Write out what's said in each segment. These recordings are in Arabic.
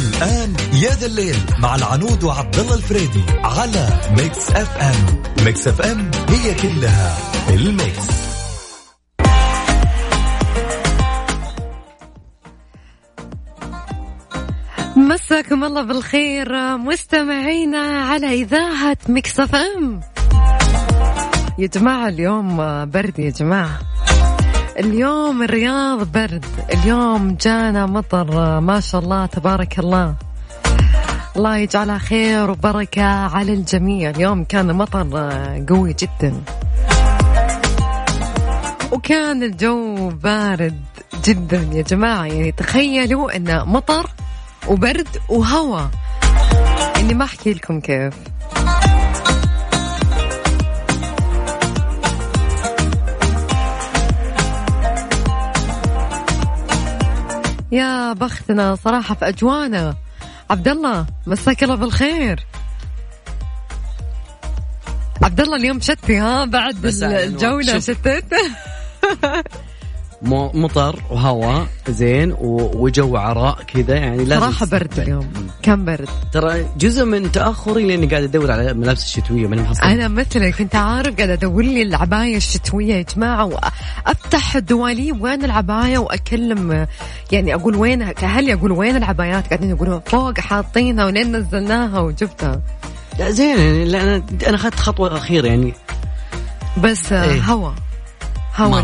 الآن يا ذا الليل مع العنود وعبد الله الفريدي على Mix FM Mix FM هي كلها الميكس. مساكم الله بالخير مستمعينا على إذاعة Mix FM يا جماعة اليوم برد يا جماعة. اليوم الرياض برد. اليوم جانا مطر. ما شاء الله تبارك الله. الله يجعلها خير وبركة على الجميع. اليوم كان مطر قوي جدا. وكان الجو بارد جدا يا جماعة. يعني تخيلوا انه مطر وبرد وهواء. إني ما أحكي لكم كيف. يا بختنا صراحة في أجوانا. عبد الله مساك الله بالخير. عبد الله اليوم شتي ها بعد الجولة شتت مطر وهواء زين وجو عراء كذا يعني لازم صراحة برد اليوم. كان برد. ترى جزء من تأخري لأني قاعد أدور على ملابس الشتوية ماني محصل. أنا مثلك أنت عارف قاعد أدور لي العباية الشتوية يا جماعة وأفتح الدواليب وين العباية وأكلم يعني أقول وين كأهلي أقول وين العبايات؟ قاعدين يقولون فوق حاطينها ولين نزلناها وجبتها. لا زين يعني لا أنا أنا أخذت خطوة أخيرة يعني بس إيه. هوا. هوا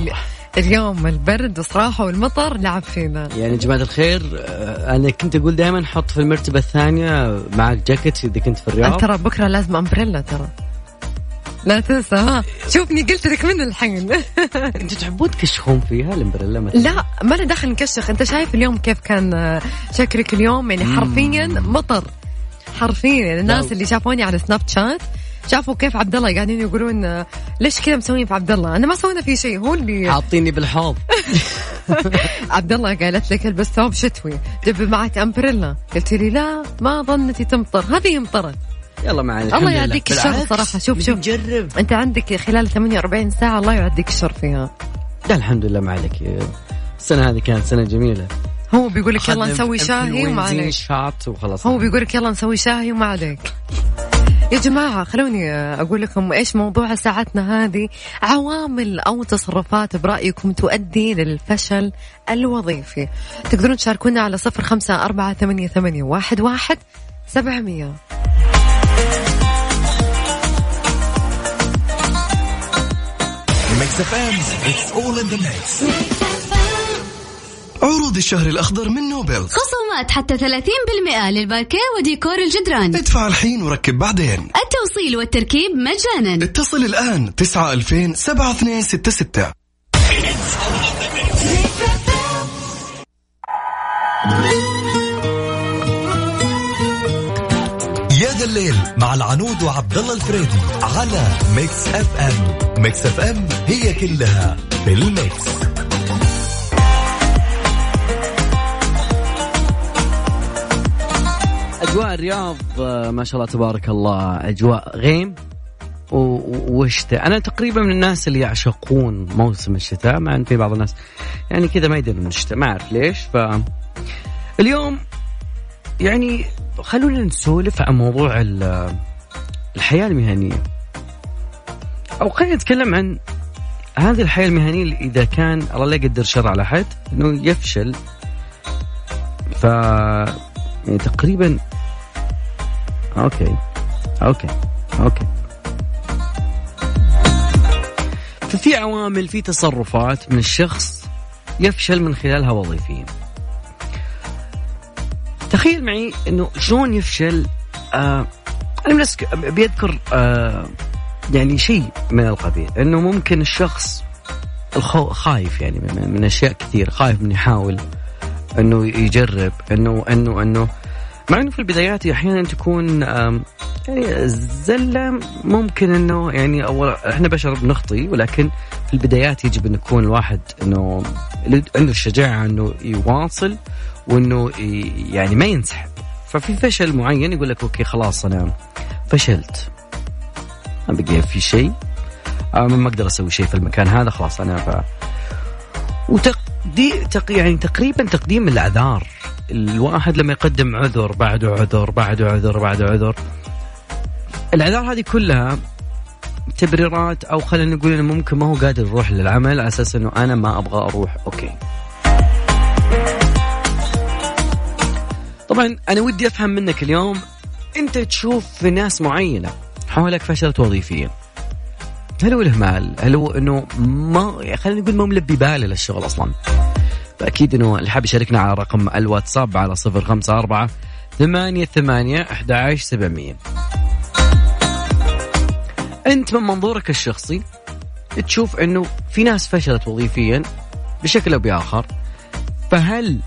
اليوم البرد صراحة والمطر لعب فينا. يعني جماعة الخير آه، أنا كنت أقول دائما حط في المرتبة الثانية معك جاكيت إذا كنت في الرياض. ترى بكرة لازم أمبريلا ترى. لا تنسى ها. شوفني قلت لك من الحين. أنتوا تحبون تكشخون فيها الأمبريلا مثلا؟ لا ما له دخل نكشخ. أنت شايف اليوم كيف كان آه، شكلك اليوم؟ يعني حرفيا مطر. حرفيا. الناس اللي شافوني على سناب شات شافوا كيف عبد الله قاعدين يقولون ليش كذا مسوين في عبد الله أنا ما سوينا فيه شيء هو اللي حاطيني بالحوض. عبد الله قالت لك البس ثوب شتوي جيب معك أمبريلا. قلت لي لا ما ظنتي تمطر. هذه مطرت يلا معنا الله يعديك الشر صراحة. شوف شوف. نجرب أنت عندك خلال 48 ساعة الله يعديك الشر فيها. لا الحمد لله ما عليك. السنة هذه كانت سنة جميلة. هو بيقول لك يلا نسوي شاهي وما عليك. هو بيقول لك يلا نسوي شاهي وما عليك. يا جماعة خلوني أقول لكم إيش موضوع ساعتنا هذه؟ عوامل أو تصرفات برأيكم تؤدي للفشل الوظيفي. تقدرون تشاركونا على صفر خمسة أربعة ثمانية, ثمانية واحد, واحد سبعمية. It's all in the mix. عروض الشهر الأخضر من نوبل. خصومات حتى 30% للباركيه وديكور الجدران. ادفع الحين وركب بعدين. التوصيل والتركيب مجانا. اتصل الآن 9 2000 7266 يا ذا الليل مع العنود وعبد الله الفريدي على Mix FM. Mix FM هي كلها بالميكس أجواء الرياض آه، ما شاء الله تبارك الله أجواء غيم وشتاء أنا تقريبا من الناس اللي يعشقون موسم الشتاء مع إن في بعض الناس يعني كذا ما يدري عن الشتاء ما أعرف ليش. ف اليوم يعني خلونا نسولف عن موضوع الحياة المهنية. أو خلينا نتكلم عن هذه الحياة المهنية إذا كان الله لا يقدر شر على حد إنه يفشل. ف يعني تقريبا okay okay okay ففي عوامل في تصرفات من الشخص يفشل من خلالها وظيفيا. تخيل معي إنه شلون يفشل آه أنا بيذكر آه يعني شيء من القبيل إنه ممكن الشخص الخو خايف يعني من, من أشياء كثير خايف من يحاول إنه يجرب انه انه إنه مع إنه في البدايات أحيانا تكون يعني زلة ممكن إنه يعني أول إحنا بشر بنخطي ولكن في البدايات يجب أن يكون الواحد إنه عنده الشجاعة إنه يواصل وإنه يعني ما ينسحب. ففي فشل معين يقول لك أوكي خلاص أنا فشلت. ما بقي في شيء. ما أقدر أسوي شيء في المكان هذا خلاص أنا ف وتقدي تق يعني تقريبا تقديم الأعذار. الواحد لما يقدم عذر بعده عذر بعده عذر بعده عذر الأعذار هذه كلها تبريرات أو خلينا نقول إنه ممكن ما هو قادر يروح للعمل على أساس إنه أنا ما أبغى أروح أوكي طبعا أنا ودي أفهم منك اليوم أنت تشوف في ناس معينة حولك فشلت وظيفيا هل هو الإهمال؟ هل هو إنه ما خلينا نقول ما ملبي باله للشغل أصلا؟ فاكيد إنه اللي حاب يشاركنا على رقم الواتساب على صفر خمسة أربعة ثمانية ثمانية أحد عشر سبعمية. أنت من منظورك الشخصي تشوف أنه في ناس فشلت وظيفيا بشكل أو بآخر فهل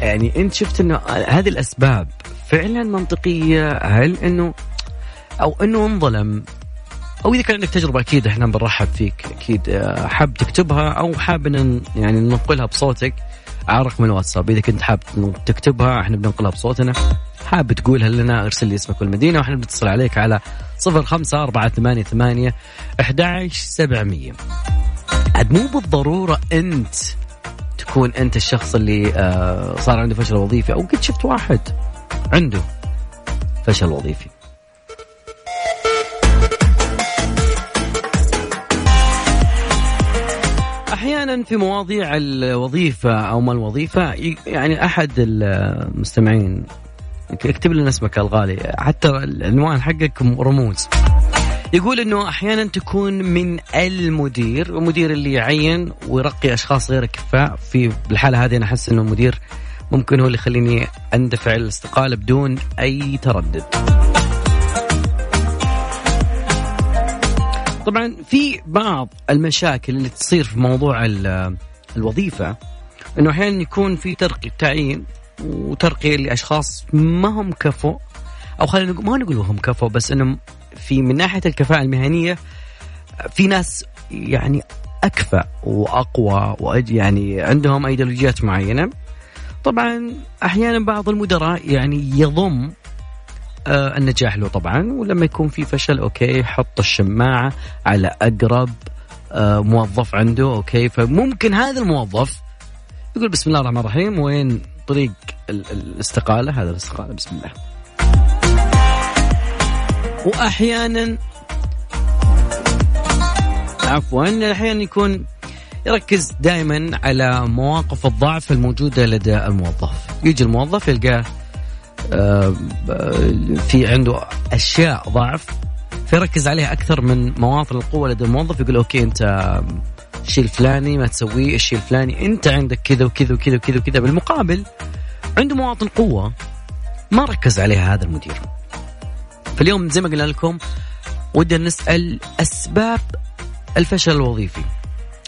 يعني أنت شفت أنه هذه الأسباب فعلا منطقية؟ هل أنه أو أنه انظلم؟ أو إذا كان عندك تجربة أكيد إحنا بنرحب فيك. أكيد آه، حاب تكتبها أو حاب ان يعني ننقلها بصوتك. على رقم الواتساب. إذا كنت حاب تكتبها إحنا بننقلها بصوتنا. حاب تقولها لنا ارسل لي اسمك والمدينة وإحنا بنتصل عليك على صفر خمسة أربعة ثمانية ثمانية أحد سبعمية. عاد مو بالضرورة أنت تكون أنت الشخص اللي آه، صار عنده فشل وظيفي أو قد شفت واحد عنده فشل وظيفي. في مواضيع الوظيفة أو ما الوظيفة يعني أحد المستمعين اكتب لنا اسمك الغالي حتى العنوان حقك رموز يقول إنه أحيانا تكون من المدير المدير اللي يعين ويرقي أشخاص غير كفاء في الحالة هذه أنا أحس إنه المدير ممكن هو اللي يخليني أندفع الاستقالة بدون أي تردد. طبعا في بعض المشاكل اللي تصير في موضوع الوظيفة إنه أحيانا يكون في ترقي تعيين وترقيه لأشخاص ما هم كفو أو خلينا نقول ما نقول هم كفو بس إنه في من ناحية الكفاءة المهنية في ناس يعني أكفأ وأقوى يعني عندهم أيديولوجيات معينة. طبعا أحيانا بعض المدراء يعني يضم آه النجاح له طبعا ولما يكون في فشل okay حط الشماعة على أقرب آه موظف عنده okay فممكن هذا الموظف يقول بسم الله الرحمن الرحيم وين طريق الاستقالة؟ هذا الاستقالة بسم الله. واحيانا عفوا أحيانا يكون يركز دائما على مواقف الضعف الموجودة لدى الموظف. يجي الموظف يلقاه في عنده أشياء ضعف فيركز عليها أكثر من مواطن القوة لدى الموظف يقول okay أنت الشيء الفلاني ما تسويه الشيء الفلاني أنت عندك كذا وكذا وكذا وكذا وكذا. بالمقابل عنده مواطن قوة ما ركز عليها هذا المدير. فاليوم زي ما قلنا لكم ودنا نسأل أسباب الفشل الوظيفي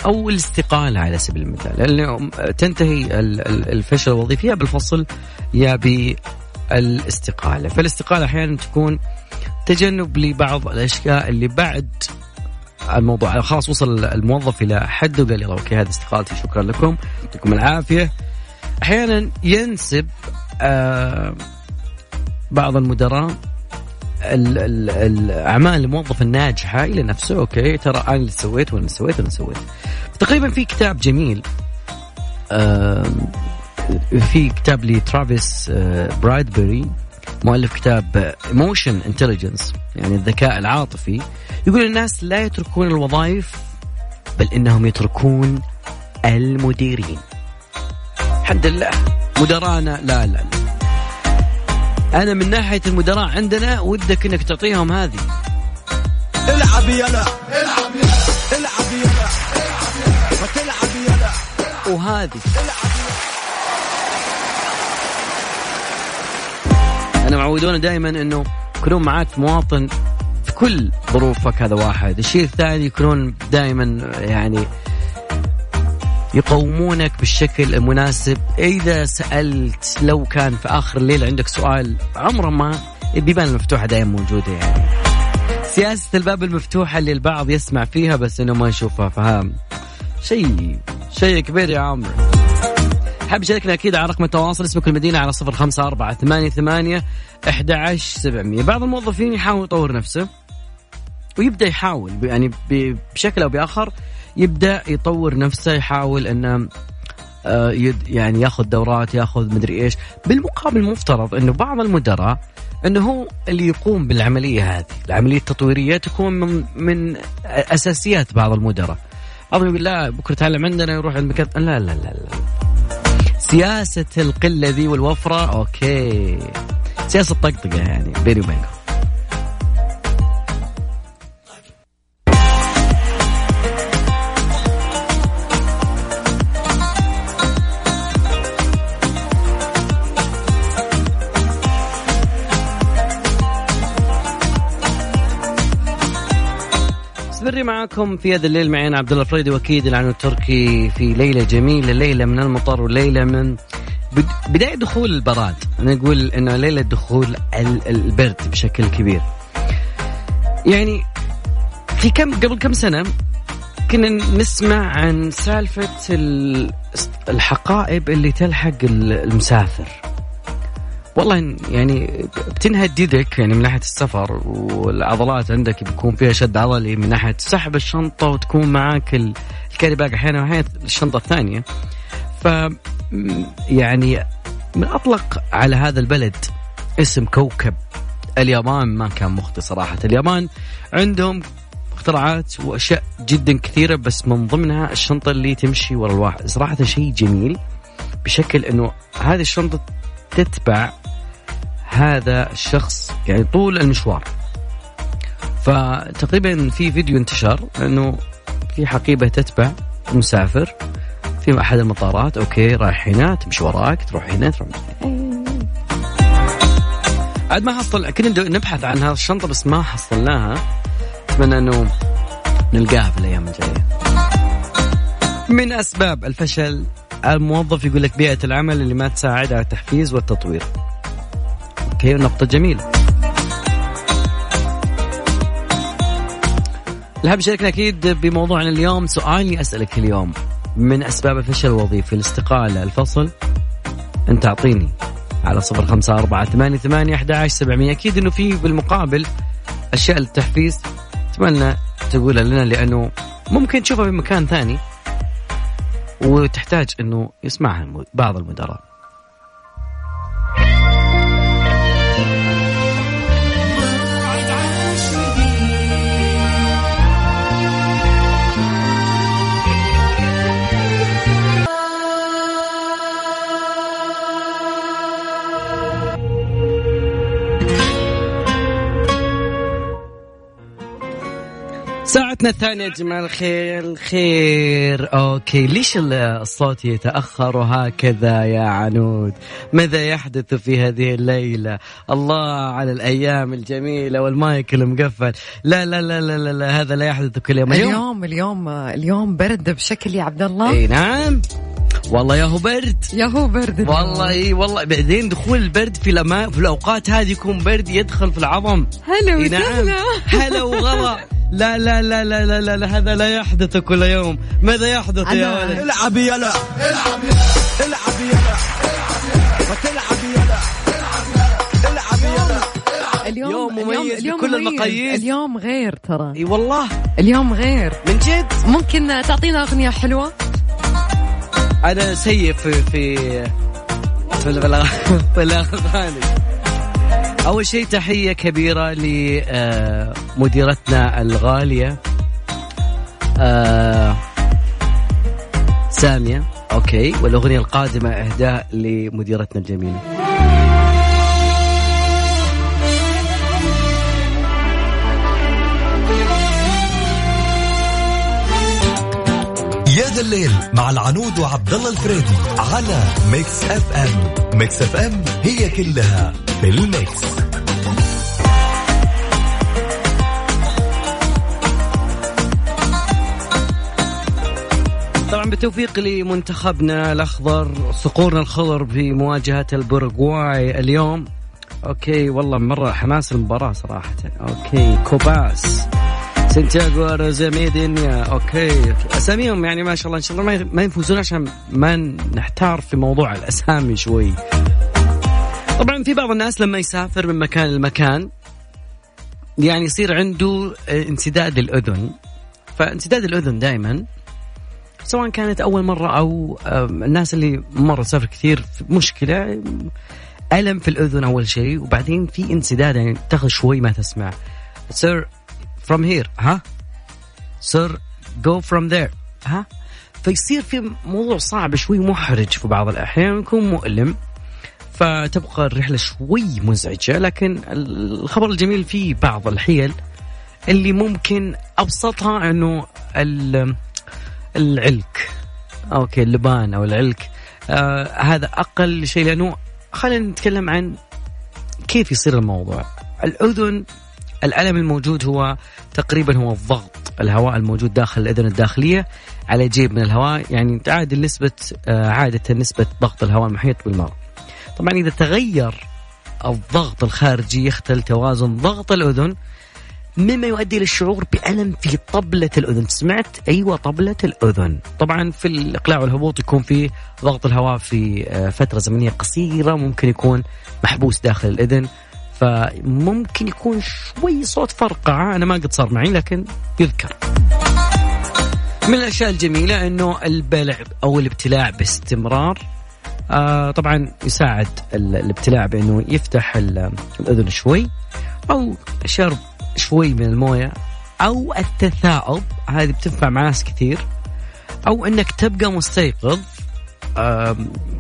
أو الاستقالة على سبيل المثال. لأنه تنتهي الفشل الوظيفي يا بالفصل يا الاستقالة. فالاستقالة أحيانا تكون تجنب لبعض الأشياء اللي بعد الموضوع خلاص وصل الموظف إلى حد وقال يلا okay هذه استقالتي شكرا لكم يعطيكم العافية. أحيانا ينسب آه بعض المدراء الاعمال الموظف الناجحة إلى نفسه okay ترى أنا اللي سويت وأنا سويت وأنا سويت. تقريبا في كتاب جميل في كتاب لترافيس آه، برايدبري مؤلف كتاب Emotional Intelligence يعني الذكاء العاطفي. يقول الناس لا يتركون الوظائف بل إنهم يتركون المديرين. الحمد لله. مدرانا لا لا, لا. أنا من ناحية المدراء عندنا ودك إنك تعطيهم هذه. العب يلا العب يلا العب يلا ما تلعب يلا. وهذه. معودونا دائما إنه يكونون معاك مواطن في كل ظروفك هذا واحد. الشيء الثاني يكونون دائما يعني يقومونك بالشكل المناسب. إذا سألت لو كان في آخر الليل عندك سؤال عمره ما البيبان المفتوحة دائما موجودة يعني. سياسة الباب المفتوحة اللي البعض يسمع فيها بس إنه ما يشوفها. فهم شيء شيء كبير يا عمرو. حاب يشاركنا أكيد على رقم التواصل اسمك المدينة على صفر خمسة أربعة ثمانية ثمانية أحد عشر سبعمية. بعض الموظفين يحاول يطور نفسه ويبدأ يحاول يعني بشكل أو بآخر يبدأ يطور نفسه يحاول إنه آه، يعني ياخذ دورات ياخذ مدري إيش. بالمقابل مفترض إنه بعض المدراء إنه هو اللي يقوم بالعملية هذه. العملية التطويرية تكون من من أساسيات بعض المدراء. بعضهم يقول لا بكرة تعلم عندنا يروح عند لا لا لا لا. سياسة القلة ذي والوفرة. أوكي. سياسة طقطقة يعني بيني وبينكم. معاكم في هذا الليل معي أنا عبد الله الفريدي وأكيد العنو التركي في ليلة جميلة ليلة من المطر وليلة من بد- بداية دخول البراد. نقول إنه ليلة دخول ال- البرد بشكل كبير. يعني في كم قبل كم سنة كنا نسمع عن سالفة ال- الحقائب اللي تلحق ال- المسافر. والله يعني بتنهد يدك يعني من ناحية السفر والعضلات عندك بيكون فيها شد عضلي من ناحية سحب الشنطة وتكون معاك ال- الكاري باج أحيانا وأحيانا الشنطة الثانية. ف يعني من أطلق على هذا البلد اسم كوكب. اليابان ما كان مخطئ صراحة. اليابان عندهم اختراعات وأشياء جدا كثيرة بس من ضمنها الشنطة اللي تمشي ورا الواحد. صراحة شيء جميل بشكل إنه هذه الشنطة تتبع هذا الشخص يعني طول المشوار. فتقريبا في فيديو انتشر انه في حقيبة تتبع مسافر في أحد المطارات. أوكي رايح هنا تمشي وراك تروح هنا تروح عاد ما حصل كنا نبحث عن هذه الشنطة بس ما حصلناها. أتمنى أنه نلقاها في الأيام الجاية. من أسباب الفشل الموظف يقول لك بيئة العمل اللي ما تساعد على التحفيز والتطوير. أوكي نقطة جميلة. الحب شاركنا أكيد بموضوعنا اليوم. سؤالي أسألك اليوم من أسباب الفشل الوظيفي الاستقالة. الفصل أنت أعطيني على صفر خمسة أربعة ثمانية ثمانية أحد عشر سبعمية. أكيد إنه في بالمقابل أشياء للتحفيز. أتمنى تقولها لنا لأنه ممكن تشوفها في مكان ثاني وتحتاج إنه يسمعها بعض المدراء. ساعتنا الثانية يا جماعة الخير الخير. okay ليش ال- الصوت يتأخر هكذا يا عنود؟ ماذا يحدث في هذه الليلة؟ الله على الأيام الجميلة والمايك المقفل. لا لا لا لا لا, لا هذا لا يحدث كل يوم. اليوم اليوم اليوم برد بشكل يا عبد الله. إي نعم. والله يا هو برد. يا هو برد. والله إي والله. بعدين دخول البرد في الأما في الأوقات هذه يكون برد يدخل في العظم. هلا إي نعم. وسهلا هلا وغلا. لا لا لا لا لا لا, لا هذا لا يحدث كل يوم. ماذا يحدث يا ولد؟ العب يلا. العب يلا. العب يلا. وتلعب يلا. العب يلا. اليوم يوم اليوم مميز اليوم بكل مميز. المقاييس. اليوم غير ترى. إي والله. اليوم غير. من جد؟ ممكن تعطينا أغنية حلوة؟ أنا سيء في في في الاغاني أول شيء تحية كبيرة لمديرتنا الغالية آه، سامية. okay. والأغنية القادمة إهداء لمديرتنا الجميلة. يا ذا الليل مع العنود وعبد الله الفريدي على Mix FM. Mix FM هي كلها في ال mix. طبعا بالتوفيق لمنتخبنا الأخضر صقورنا الخضر في مواجهة البرغواي اليوم. okay والله مرة حماس المباراة صراحة. okay كوباس. سانتياغو رزاميدينيا okay. أساميهم يعني ما شاء الله إن شاء الله ما- يفوزون عشان ما نحتار في موضوع الأسامي شوي. طبعا في بعض الناس لما يسافر من مكان لمكان يعني يصير عنده آه، انسداد الأذن. فانسداد الأذن دائما سواء كانت أول مرة أو الناس اللي مروا سافر كثير مشكلة ألم في الأذن أول شيء وبعدين في انسداد يعني تاخذ شوي ما تسمع. sir from here ها sir go from there ها فيصير في موضوع صعب شوي محرج في بعض الأحيان يكون مؤلم. فتبقى الرحلة شوي مزعجة لكن الخبر الجميل في بعض الحيل اللي ممكن أبسطها إنه ال- العلك. okay اللبان أو العلك. آه هذا أقل شيء لأنه خلينا نتكلم عن كيف يصير الموضوع. الأذن الألم الموجود هو تقريبا هو الضغط. الهواء الموجود داخل الأذن الداخلية على جيب من الهواء يعني تعادل نسبة آه عادة نسبة ضغط الهواء المحيط بالمرء طبعا إذا تغير الضغط الخارجي يختل توازن ضغط الأذن مما يؤدي للشعور بألم في طبلة الأذن. سمعت؟ أيوة طبلة الأذن. طبعا في الإقلاع والهبوط يكون في ضغط الهواء في آه، فترة زمنية قصيرة ممكن يكون محبوس داخل الأذن. فممكن يكون شوي صوت فرقعة أنا ما قد صار معي لكن يذكر. من الأشياء الجميلة أنه البلع أو الابتلاع باستمرار آه طبعا يساعد ال- الابتلاع بأنه يفتح ال- الأذن شوي أو شرب شوي من الموية أو التثاؤب. هذه بتنفع مع ناس كثير. أو إنك تبقى مستيقظ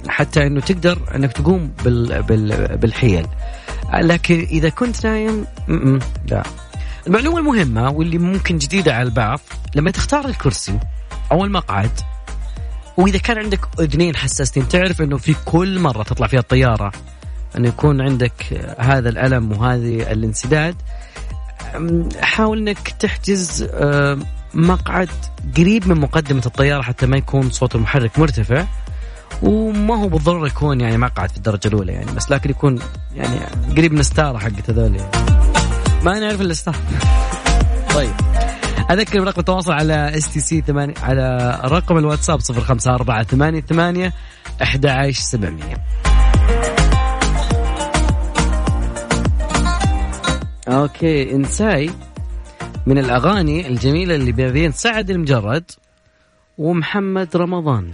حتى إنه تقدر إنك تقوم بال بال بالحيل. لكن إذا كنت نايم م-م، لا. المعلومة المهمة واللي ممكن جديدة على البعض لما تختار الكرسي أو المقعد وإذا كان عندك أذنين حساستين تعرف إنه في كل مرة تطلع فيها الطيارة انه يكون عندك هذا الألم وهذه الانسداد حاول إنك تحجز مقعد قريب من مقدمة الطيارة حتى ما يكون صوت المحرك مرتفع. وما هو بالضرورة يكون يعني مقعد في الدرجة الأولى يعني بس لكن يكون يعني قريب من الستارة حقت هذول يعني. ما نعرف إلا الستارة طيب. أذكر برقم التواصل على STC على رقم الواتساب 05488 11700 أوكي إنساي من الأغاني الجميلة اللي بين سعد المجرد ومحمد رمضان.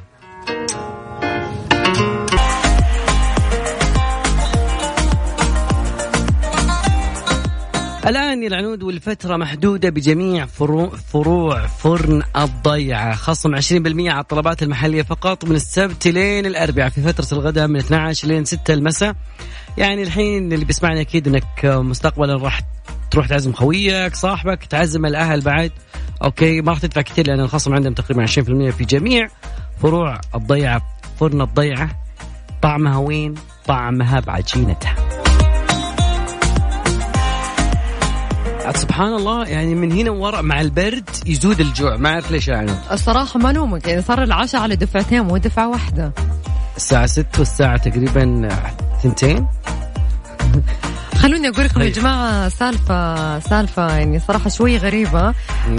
الآن العنود والفترة محدودة بجميع فروع, فروع فرن الضيعة خصم 20% على الطلبات المحلية فقط من السبت لين الأربعاء في فترة الغداء من 12 لين 6 المساء. يعني الحين اللي بيسمعني أكيد أنك مستقبلا راح تروح تعزم خويك صاحبك تعزم الأهل بعد. أوكي ما راح تدفع كثير لأن الخصم عندهم تقريبا 20% في جميع فروع الضيعة فرن الضيعة. طعمها وين؟ طعمها بعجينتها. سبحان الله يعني من هنا ورا مع البرد يزود الجوع ما أعرف ليش يعني. الصراحة ما نومك يعني صار العشاء على دفعتين مو دفعة واحدة. الساعة 6 والساعة تقريبا ثنتين. خلوني أقول لكم يا طيب. جماعة سالفة سالفة يعني صراحة شوي غريبة.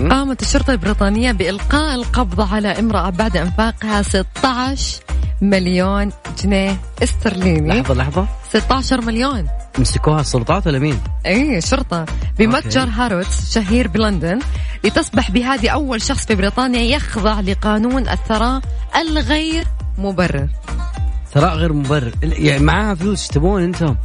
قامت الشرطة البريطانية بإلقاء القبض على امرأة بعد إنفاقها 16 مليون جنيه استرليني. لحظة لحظة. 16 مليون. مسكوها السلطات ولا مين؟ اي شرطة بمتجر okay. هارودز شهير بلندن لتصبح بهذه أول شخص في بريطانيا يخضع لقانون الثراء الغير مبرر ثراء غير مبرر يعني معاها فلوس تبون أنتم؟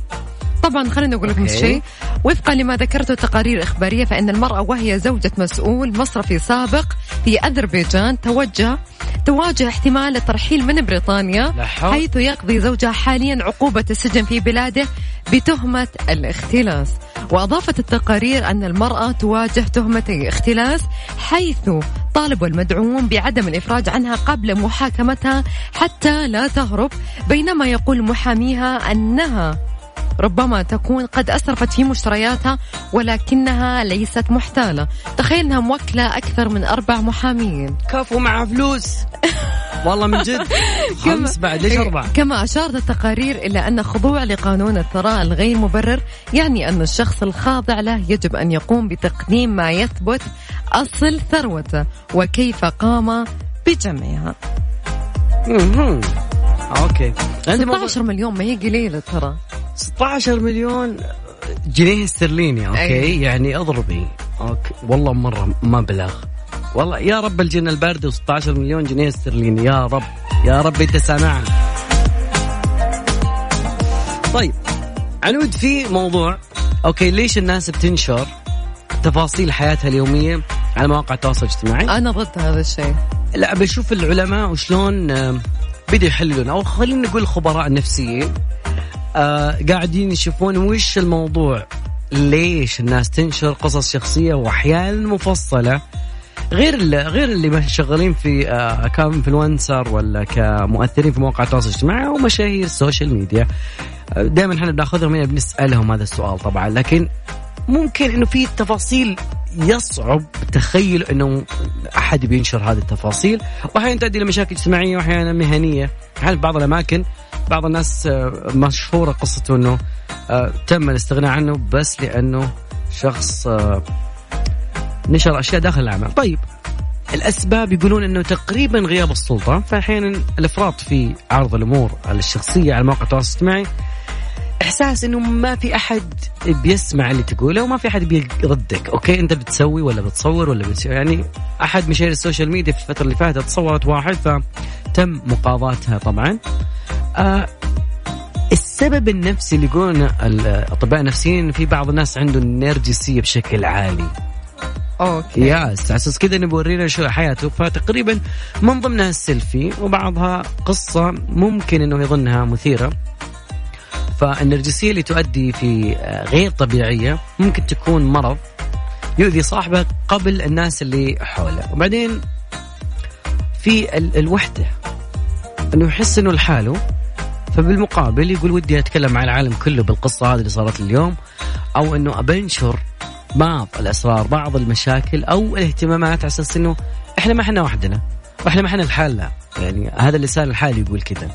طبعا خليني أقول لكم. شيء وفقا لما ذكرته تقارير إخبارية فإن المرأة وهي زوجة مسؤول مصرفي سابق في أذربيجان توجه تواجه احتمال الترحيل من بريطانيا. حيث يقضي زوجها حاليا عقوبة السجن في بلاده بتهمة الاختلاس وأضافت التقارير أن المرأة تواجه تهمتي اختلاس حيث طالب المدعوم بعدم الإفراج عنها قبل محاكمتها حتى لا تهرب بينما يقول محاميها أنها ربما تكون قد أسرفت في مشترياتها ولكنها ليست محتالة. تخيل أنها موكلة أكثر من أربع محامين. كفو معها فلوس. والله من جد. خمس بعد ليش أربعة؟ كما أشارت التقارير إلى أن خضوع لقانون الثراء الغير مبرر يعني أن الشخص الخاضع له يجب أن يقوم بتقديم ما يثبت أصل ثروته وكيف قام بجمعها. okay. عندي موضوع- 16 مليون ما هي قليلة ترى. 16 مليون جنيه استرليني okay؟ أي. يعني أضربي. okay. والله مرة مبلغ والله يا رب الجنة الباردة و16 مليون جنيه استرليني. يا رب. يا رب أنت سامعنا. طيب عنود في موضوع okay ليش الناس بتنشر تفاصيل حياتها اليومية على مواقع التواصل الاجتماعي؟ أنا ضد هذا الشيء. لا بشوف العلماء وشلون بدوا يحللون. أو خلينا نقول الخبراء النفسيين آه قاعدين يشوفون وش الموضوع؟ ليش الناس تنشر قصص شخصية وأحيانا مفصلة؟ غير اللي غير اللي شغالين في آه ك influencer ولا كمؤثرين في مواقع التواصل الاجتماعي أو مشاهير ال social media دائما إحنا بناخذهم هنا بنسألهم هذا السؤال طبعا لكن ممكن إنه في تفاصيل يصعب تخيل إنه أحد بينشر هذه التفاصيل. وأحيانا تؤدي لمشاكل اجتماعية وأحيانا مهنية. أحيانا في بعض الأماكن بعض الناس آه، مشهورة قصته إنه آه، تم الاستغناء عنه بس لأنه شخص آه، نشر أشياء داخل الاعمال طيب الأسباب يقولون إنه تقريبا غياب السلطة. فأحيانا الإفراط في عرض الأمور الشخصية على مواقع التواصل الاجتماعي إحساس إنه ما في أحد بيسمع اللي تقوله وما في أحد بيردك. okay؟ أنت بتسوي ولا بتصور ولا بتسوي يعني أحد مشاهير ال social media في الفترة اللي فاتت صورت واحد فتم مقاضاتها طبعا. آه السبب النفسي اللي يقولون الاطباء النفسيين في بعض الناس عنده النرجسيه بشكل عالي. okay. بس على أساس كذا نبغى ورينا شو حياته. فتقريبا من ضمنها السيلفي وبعضها قصة ممكن إنه يظنها مثيرة. فالنرجسية اللي تؤدي في آه، غير طبيعية ممكن تكون مرض يؤذي صاحبه قبل الناس اللي حوله. وبعدين في ال- الوحدة إنه يحس إنه لحاله فبالمقابل يقول ودي أتكلم مع العالم كله بالقصة هذه اللي صارت لي اليوم أو إنه ابنشر بعض الأسرار بعض المشاكل أو الاهتمامات على أساس إنه إحنا ما إحنا وحدنا وإحنا ما إحنا لحالنا يعني هذا اللسان الحالي يقول كذا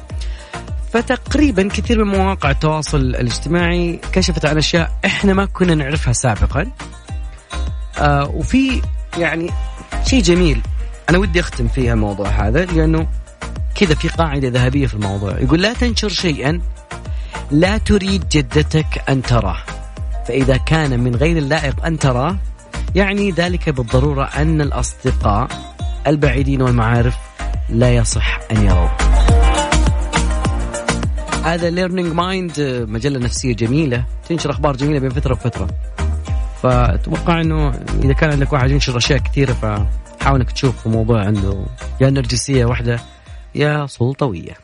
فتقريبا كثير من مواقع التواصل الاجتماعي كشفت عن أشياء إحنا ما كنا نعرفها سابقا. آه وفي يعني شيء جميل أنا ودي أختم فيها الموضوع هذا لأنه كذا في قاعدة ذهبية في الموضوع. يقول لا تنشر شيئا لا تريد جدتك أن تراه. فإذا كان من غير اللائق أن تراه يعني ذلك بالضرورة أن الأصدقاء البعيدين والمعارف لا يصح أن يروه. هذا Learning Mind مجلة نفسية جميلة تنشر أخبار جميلة بين فترة وفترة. فأتوقع إنه إذا كان عندك واحد ينشر أشياء كثيرة فحاول إنك تشوف موضوع عنده. يا نرجسية واحدة. يا سلطوية.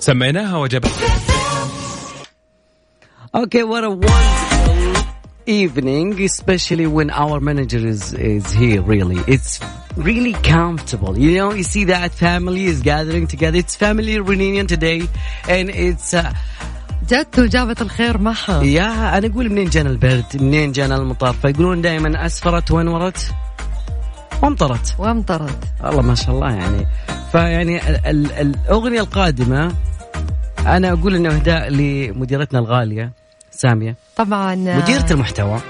سميناها وجبت Okay, what a wonderful evening, especially when our manager is is here. Really, it's really comfortable. You know, you see that family is gathering together. It's family reunion today, and it's uh, جت وجابت الخير معها يا أنا أقول منين جانا البرد؟ منين جانا المطر؟ فيقولون دائما أسفرت وانورت وامطرت. وامطرت والله ما شاء الله يعني فيعني ال- ال- الأغنية القادمة أنا أقول إنه إهداء لمديرتنا الغالية سامية طبعا مديرة المحتوى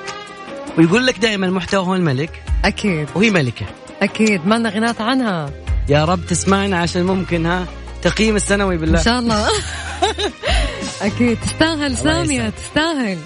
ويقول لك دائما المحتوى هو الملك أكيد وهي ملكة أكيد. ما لنا غنات عنها. يا رب تسمعنا عشان ممكن ها تقييم السنوي بالله. إن شاء الله. أكيد. تستاهل سامية. تستاهل.